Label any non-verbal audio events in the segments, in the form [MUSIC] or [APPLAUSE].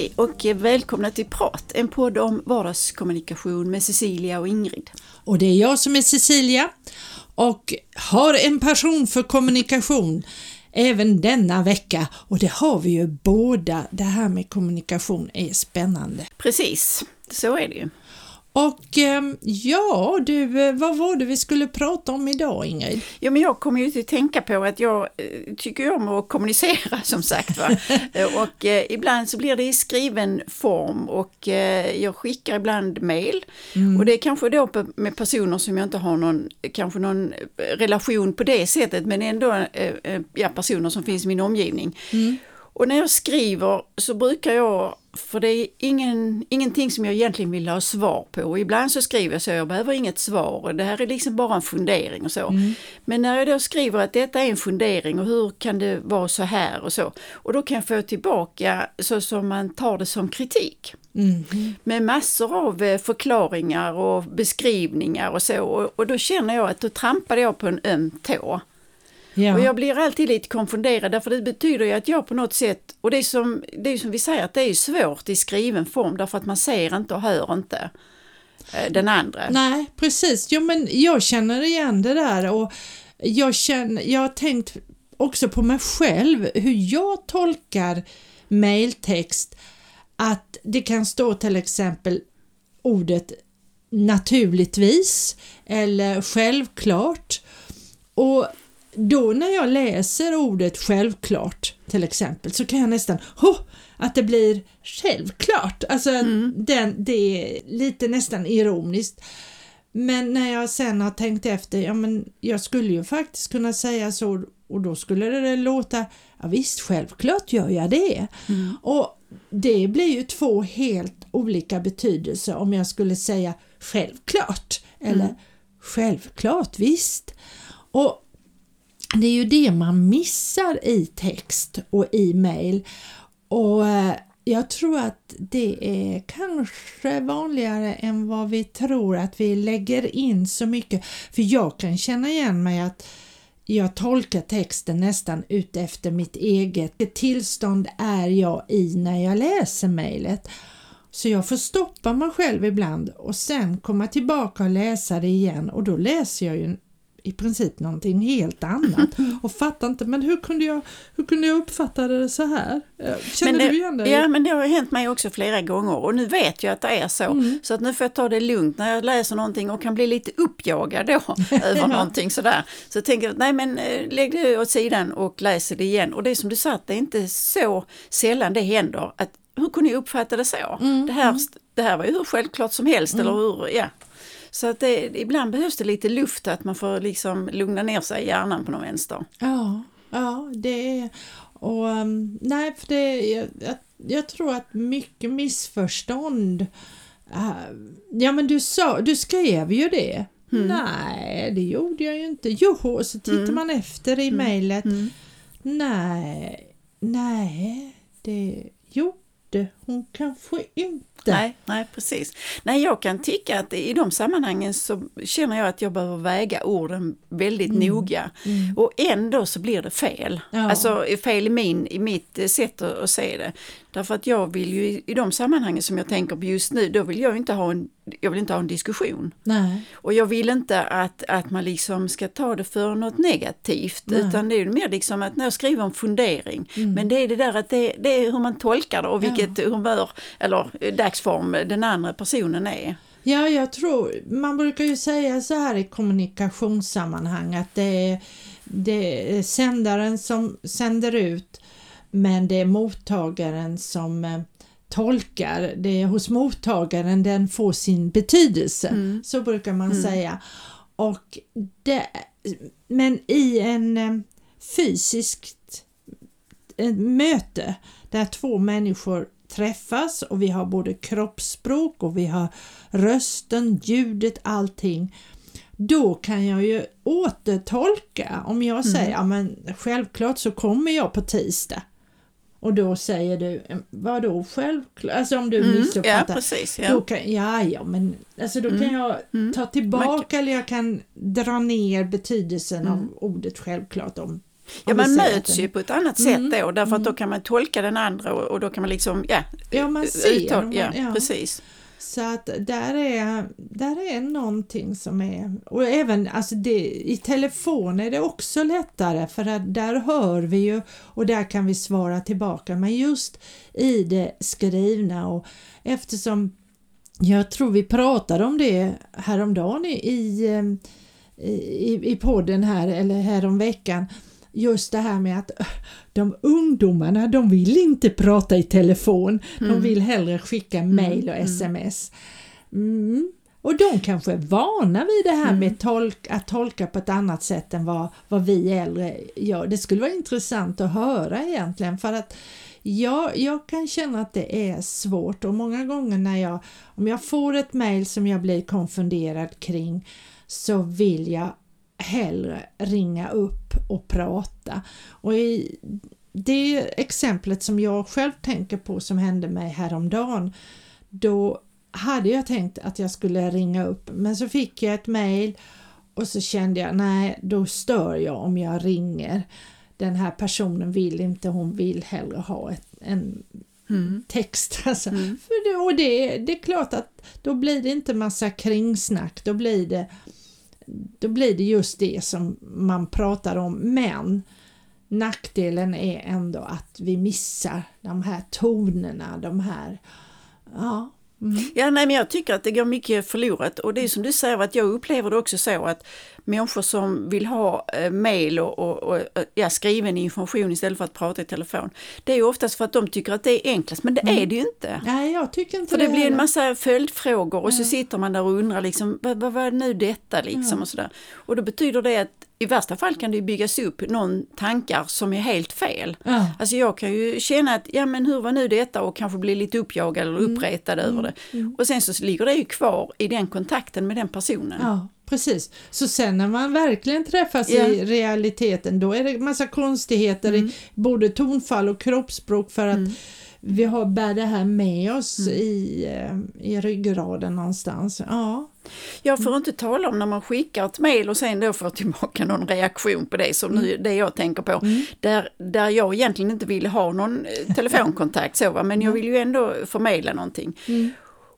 Hej och välkomna till Prat, en podd om vardagskommunikation med Cecilia och Ingrid. Och det är jag som är Cecilia och har en passion för kommunikation även denna vecka och det har vi ju båda. Det här med kommunikation är spännande. Precis, så är det ju. Och ehm, ja du, eh, vad var det vi skulle prata om idag Ingrid? Ja, men jag kommer ju att tänka på att jag eh, tycker om att kommunicera [LAUGHS] som sagt va. Eh, [LAUGHS] och eh, ibland så blir det i skriven form och eh, jag skickar ibland mail. Mm. Och det är kanske då med personer som jag inte har någon, kanske någon relation på det sättet men ändå eh, eh, ja, personer som finns i min omgivning. Mm. Och när jag skriver så brukar jag, för det är ingen, ingenting som jag egentligen vill ha svar på. Och ibland så skriver jag så, jag behöver inget svar och det här är liksom bara en fundering och så. Mm. Men när jag då skriver att detta är en fundering och hur kan det vara så här och så. Och då kan jag få tillbaka så som man tar det som kritik. Mm. Med massor av eh, förklaringar och beskrivningar och så. Och, och då känner jag att då trampade jag på en öm tå. Ja. Och jag blir alltid lite konfunderad därför det betyder ju att jag på något sätt, och det är som, det är som vi säger att det är svårt i skriven form därför att man ser inte och hör inte eh, den andra. Nej, precis. Jo, men jag känner igen det där och jag, känner, jag har tänkt också på mig själv hur jag tolkar mailtext. Att det kan stå till exempel ordet naturligtvis eller självklart. Och då när jag läser ordet självklart till exempel så kan jag nästan, oh, att det blir självklart. Alltså den, det är lite nästan ironiskt. Men när jag sen har tänkt efter, ja men jag skulle ju faktiskt kunna säga så och då skulle det låta, ja visst självklart gör jag det. Och det blir ju två helt olika betydelser om jag skulle säga självklart eller självklart visst. Och det är ju det man missar i text och i mail och eh, jag tror att det är kanske vanligare än vad vi tror att vi lägger in så mycket. För jag kan känna igen mig att jag tolkar texten nästan utefter mitt eget tillstånd är jag i när jag läser mejlet. Så jag får stoppa mig själv ibland och sen komma tillbaka och läsa det igen och då läser jag ju i princip någonting helt annat [LAUGHS] och fattar inte, men hur kunde jag, hur kunde jag uppfatta det så här? Eh, Känner det, du igen dig? Ja, men det har hänt mig också flera gånger och nu vet jag att det är så. Mm. Så att nu får jag ta det lugnt när jag läser någonting och kan bli lite uppjagad då [LAUGHS] över någonting sådär. Så tänker jag, nej men eh, lägg det åt sidan och läs det igen. Och det är som du sa, att det är inte så sällan det händer. Att, hur kunde jag uppfatta det så? Mm, Det, här, det här var ju hur självklart som helst, eller hur? Ja. Så att det, ibland behövs det lite luft, att man får liksom lugna ner sig i hjärnan på någon vänster. Ja, ja det är och um, nej för det jag, jag, jag tror att mycket missförstånd uh, Ja men du sa, du skrev ju det. Mm. Nej det gjorde jag ju inte. Jo, och så tittar man efter i mejlet. Mm. Nej, nej det gjorde hon kanske inte. Nej, nej, precis. Nej, jag kan tycka att i de sammanhangen så känner jag att jag behöver väga orden väldigt noga. Och ändå så blir det fel. Ja. Alltså fel i, min, i mitt sätt att, att se det. Därför att jag vill ju i- de sammanhangen som jag tänker på just nu, då vill jag inte ha en, jag vill inte ha en diskussion. Nej. Och jag vill inte att, att man liksom ska ta det för något negativt Nej. utan det är mer liksom att när jag skriver en fundering, men det är det där att det, det är hur man tolkar det och Ja. vilket humör eller dagsform den andra personen är. Ja, jag tror, man brukar ju säga så här i kommunikationssammanhang att det är, det är sändaren som sänder ut men det är mottagaren som eh, tolkar. Det är hos mottagaren den får sin betydelse. Så brukar man säga. Och det, men i en eh, fysiskt ett möte där två människor träffas och vi har både kroppsspråk och vi har rösten, ljudet, allting. Då kan jag ju återtolka om jag säger, ja men självklart så kommer jag på tisdag. Och då säger du, vadå självklart? Alltså om du Mm, ja, missuppfattar. precis. Då Ja. kan, ja, ja, men alltså då kan jag ta tillbaka eller jag kan dra ner betydelsen av ordet självklart om Ja, man möts ju på ett annat Mm, sätt då, därför att då kan man tolka den andra och, och då kan man liksom, ja, Ja, man ser, uttal- man- ja, ja. precis. Så att där är, där är någonting som är, och även alltså det, i telefon är det också lättare för att där hör vi ju och där kan vi svara tillbaka. Men just i det skrivna och eftersom jag tror vi pratade om det häromdagen i, i, i, i podden här eller häromveckan just det här med att de ungdomarna de vill inte prata i telefon, de vill hellre skicka mail och sms. Mm. Och de kanske är vana vid det här med tolk, att tolka på ett annat sätt än vad, vad vi äldre gör. Det skulle vara intressant att höra egentligen för att jag, jag kan känna att det är svårt och många gånger när jag, om jag får ett mail som jag blir konfunderad kring så vill jag hellre ringa upp och prata. Och i det exemplet som jag själv tänker på som hände mig häromdagen, då hade jag tänkt att jag skulle ringa upp men så fick jag ett mail och så kände jag nej, då stör jag om jag ringer. Den här personen vill inte, hon vill hellre ha ett, en Mm. text. [LAUGHS] Alltså. För det, och det, det är klart att då blir det inte massa kringsnack, då blir det, då blir det just det som man pratar om. Men nackdelen är ändå att vi missar de här tonerna, de här... Ja. Mm. Ja, nej, men jag tycker att det går mycket förlorat och det är som du säger att jag upplever det också så att människor som vill ha eh, mail och, och, och ja, skriven information istället för att prata i telefon. Det är ju oftast för att de tycker att det är enklast, men det är det ju inte. Nej, jag tycker inte För det blir en massa följdfrågor och så sitter man där och undrar liksom, vad, vad var nu detta liksom och sådär. Och då betyder det att i värsta fall kan det byggas upp någon tankar som är helt fel. Ja. Alltså jag kan ju känna att, ja men hur var nu detta och kanske bli lite uppjagad eller Mm. uppretad över det. Och sen så ligger det ju kvar i den kontakten med den personen. Ja, precis. Så sen när man verkligen träffas Ja. i realiteten då är det massa konstigheter i både tonfall och kroppsspråk för att vi har bär det här med oss i, eh, i ryggraden någonstans. Ja, Jag får inte tala om när man skickar ett mejl och sen då får tillbaka någon reaktion på det som nu det jag tänker på. Där, där jag egentligen inte vill ha någon eh, telefonkontakt så va? men jag vill ju ändå förmedla någonting.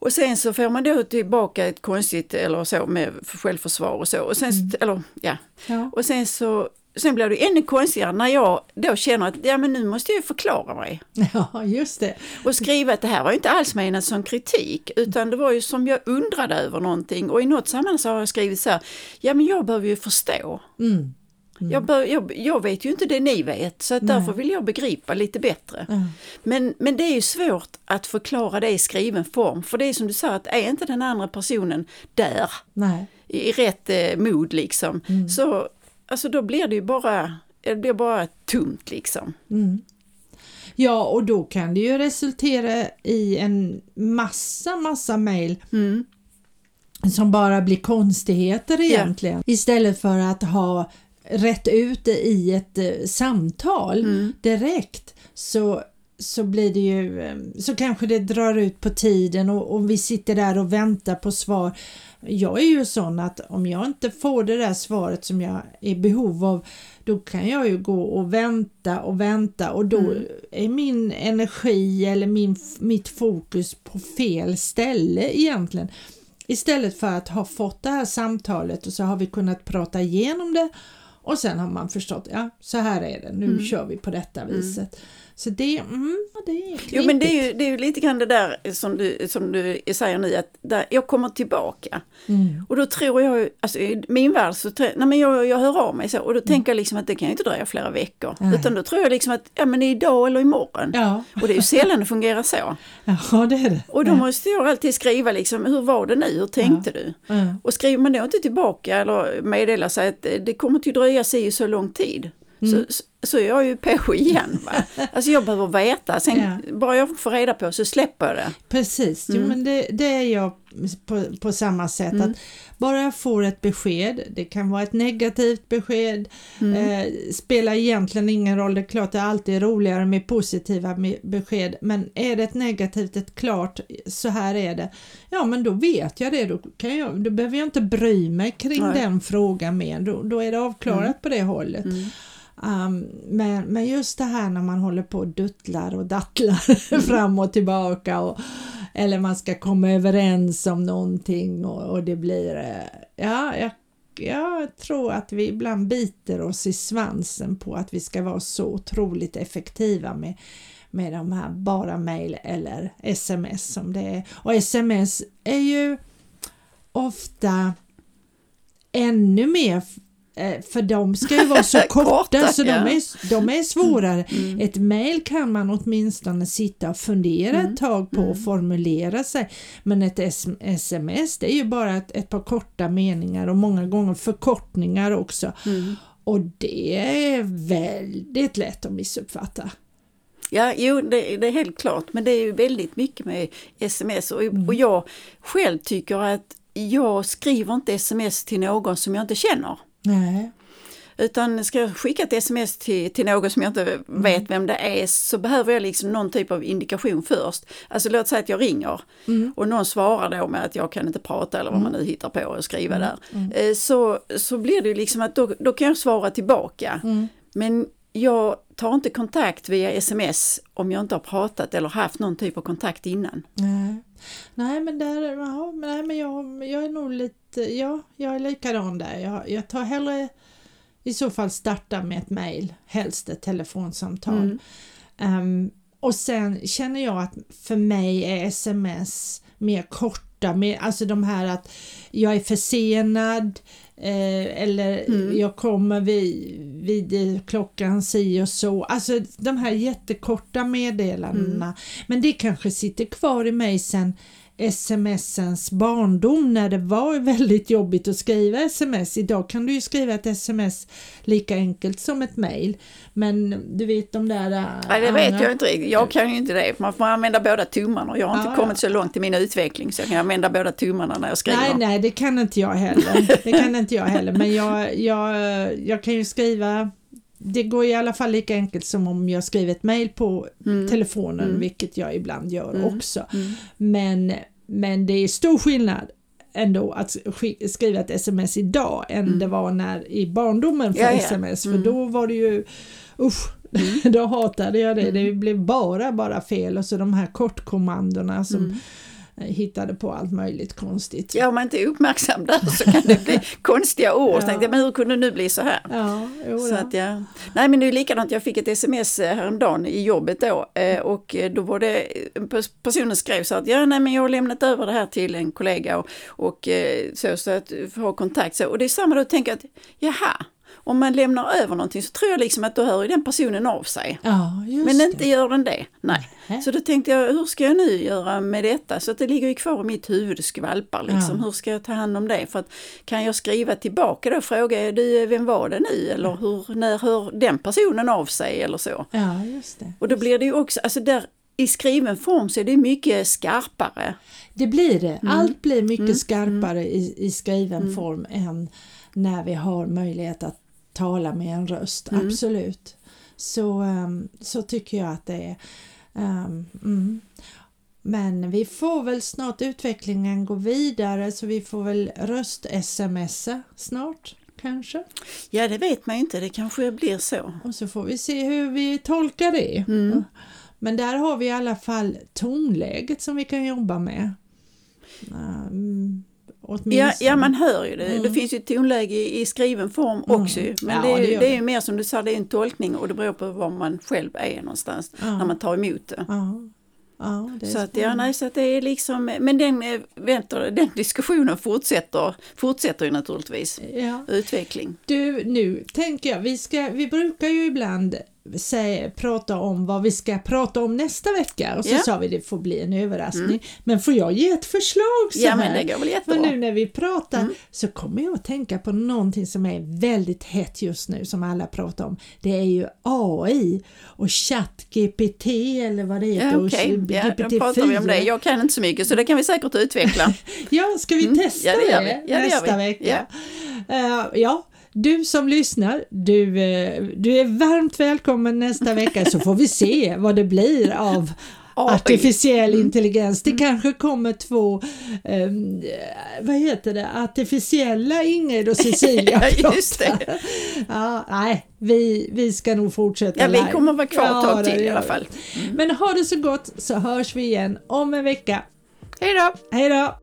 Och sen så får man då tillbaka ett konstigt eller så med självförsvar och så. Och sen, eller, ja. ja. och sen så Sen blir det ännu konstigare när jag då känner att ja, men nu måste jag förklara mig. [LAUGHS] ja just det. Och skriva att det här var inte alls menat som kritik utan det var ju som jag undrade över någonting och i något sammanhang så har jag skrivit så här, ja men jag behöver ju förstå. Mm. Jag, bör, jag, jag vet ju inte det ni vet så att därför vill jag begripa lite bättre. Ja. Men, men det är ju svårt att förklara det i skriven form för det är som du sa att är inte den andra personen där Nej. i, i rätt eh, mod liksom så alltså då blir det ju bara, det blir bara tomt liksom. Mm. Ja, och då kan det ju resultera i en massa, massa mejl Mm. som bara blir konstigheter egentligen. Istället för att ha rätt ut det i ett eh, samtal Mm. direkt så, så blir det ju, eh, så kanske det drar ut på tiden och, och vi sitter där och väntar på svar. Jag är ju sån att om jag inte får det där svaret som jag är i behov av då kan jag ju gå och vänta och vänta och då Mm. är min energi eller min, mitt fokus på fel ställe egentligen. Istället för att ha fått det här samtalet och så har vi kunnat prata igenom det och sen har man förstått, ja så här är det, nu Mm. kör vi på detta viset. Så det, mm, det är Jo men det är, ju, det är ju lite grann det där som du, som du säger nu att där jag kommer tillbaka. Mm. Och då tror jag, alltså i min värld så nej men jag, jag hör av mig så och då Mm. tänker jag liksom att det kan ju inte dröja flera veckor. Nej. Utan då tror jag liksom att, ja men idag eller imorgon. Ja, Och det är ju sällan det fungerar så. [LAUGHS] ja, det är det. Och då ja. måste jag alltid skriva liksom, hur var det nu, hur tänkte du? Ja. Och skriver man då inte tillbaka eller meddelar sig att det kommer att dröja sig så lång tid. Mm. Så, så är jag ju på [LAUGHS] igen. Va? Alltså jag behöver veta, sen Ja. bara jag får reda på så släpper jag det. Precis, jo, Mm. men det, det är jag på, på samma sätt. Mm. att Bara jag får ett besked, det kan vara ett negativt besked, Mm. eh, spelar egentligen ingen roll. Det är klart det är alltid roligare med positiva besked, men är det ett negativt, ett klart, så här är det. Ja, men då vet jag det, då, kan jag, då behöver jag inte bry mig kring Nej. den frågan mer. Då, då är det avklarat på det hållet. Mm. Um, men, men just det här när man håller på och duttlar och dattlar [LAUGHS] fram och tillbaka och, eller man ska komma överens om någonting och, och det blir, eh, ja, jag, jag tror att vi ibland biter oss i svansen på att vi ska vara så otroligt effektiva med, med de här bara mail eller sms som det är. Och sms är ju ofta ännu mer för de ska ju vara så [LAUGHS] korta, Korta, så de ja. är, de är svårare. Mm. Ett mail kan man åtminstone sitta och fundera Mm. ett tag på och formulera sig. Men ett sms det är ju bara ett, ett par korta meningar och många gånger förkortningar också. Mm. Och det är väldigt lätt att missuppfatta. Ja, jo, det, det är helt klart, men det är ju väldigt mycket med sms och, och jag själv tycker att jag skriver inte sms till någon som jag inte känner. Nej. Utan ska jag skicka ett sms till, till någon som jag inte vet vem det är så behöver jag liksom någon typ av indikation först. Alltså låt säga att jag ringer och någon svarar då med att jag kan inte prata eller vad man nu hittar på och skriva där. Eh, Så, så blir det liksom att då, då kan jag svara tillbaka. Men jag tar inte kontakt via sms om jag inte har pratat eller haft någon typ av kontakt innan. Nej. Nej men där, ja, nej, men jag, jag är nog lite, ja, jag är likadan där. Jag, jag tar hellre i så fall starta med ett mail, helst ett telefonsamtal. Mm. Ehm, och sen känner jag att för mig är sms mer korta, mer, alltså de här att jag är försenad eh, eller Mm. jag kommer vid, vid klockan si och så. Alltså de här jättekorta meddelandena. Mm. Men det kanske sitter kvar i mig sen smsens barndom när det var väldigt jobbigt att skriva sms. Idag kan du ju skriva ett sms lika enkelt som ett mail. Men du vet de där... äh, Nej, det vet andra- jag inte riktigt. Jag kan ju inte det. Man får använda båda tummarna och jag har inte Ja, kommit så långt i min utveckling så jag kan använda båda tummarna när jag skriver. Nej, nej, det kan inte jag heller. Det kan inte jag heller. Men jag, jag, jag kan ju skriva det går i alla fall lika enkelt som om jag skriver ett mail på telefonen, vilket jag ibland gör också. Men, men det är stor skillnad ändå att sk- skriva ett sms idag än det var när i barndomen för Ja, ja. sms, för då var det ju usch, [LAUGHS] då hatade jag det. Det blev bara, bara fel. Och så de här kortkommandona som hittade på allt möjligt konstigt. Ja, om man inte är uppmärksam där så kan det bli [LAUGHS] konstiga ord. Ja. Så tänkte jag, men hur kunde det nu bli så här? Ja, jo, Så att jag, nej men det är likadant, jag fick ett sms eh, häromdagen i jobbet då eh, och eh, då var det, en pers- personen skrev så att ja nej men jag har lämnat över det här till en kollega och, och eh, så, så att ha kontakt så. Och det är samma då, tänker att jaha, om man lämnar över någonting så tror jag liksom att då hör den personen av sig. ja, just Men det. inte gör den det, nej. Så då tänkte jag, hur ska jag nu göra med detta? Så att det ligger ju kvar i mitt huvud skvalpar liksom. Ja. Hur ska jag ta hand om det? För att kan jag skriva tillbaka då och fråga, du vem var det nu? Eller hur, när hör den personen av sig eller så? Ja, just det. Och då blir det ju också, alltså där i skriven form så är det mycket skarpare. Det blir det. Mm. Allt blir mycket skarpare i, i skriven form än när vi har möjlighet att tala med en röst. Mm. Absolut. Så, ehm, så tycker jag att det är. Ehm, mm. Men vi får väl snart utvecklingen gå vidare så vi får väl röst-smsa snart kanske. Ja, det vet man inte, det kanske blir så. Och så får vi se hur vi tolkar det. Mm. Men där har vi i alla fall tonläget som vi kan jobba med. Um, Ja, ja, man hör ju det. Det Mm. finns ju tonläge i, i skriven form också. ju. Men Ja, det, är, det det är det. ju mer som du sa, det är en tolkning och det beror på var man själv är någonstans Ja. när man tar emot det. Ja, det Så att, ja, spännande. nej, så att det är liksom, men den, eh, vänta, den diskussionen fortsätter, fortsätter ju naturligtvis. Ja. Utveckling. Du, nu tänker jag, vi, ska, vi brukar ju ibland säga, prata om vad vi ska prata om nästa vecka och så Ja. Mm. sa vi det får bli en överraskning. Men får jag ge ett förslag så Ja men det går väl jättebra. nu när vi pratar Mm. så kommer jag att tänka på någonting som är väldigt hett just nu som alla pratar om. Det är ju AI och ChatGPT eller vad det heter. Ja, och Okej, ja, då GPT-4. pratar vi om det. Jag kan inte så mycket så det kan vi säkert utveckla. [LAUGHS] Ja, ska vi testa Mm. Ja, det det. Ja, nästa vi. vecka? Eh, ja, du som lyssnar, du, eh, du är varmt välkommen nästa vecka så får vi se vad det blir av artificiell Mm. intelligens. Det kanske kommer två, ehm, vad heter det, artificiella Ingrid och Cecilia [LAUGHS] just det. [LAUGHS] Ja, nej, vi, vi ska nog fortsätta Ja, vi kommer vara kvar ett tag till i alla fall. Men ha det så gott så hörs vi igen om en vecka. Hej då! Hej då!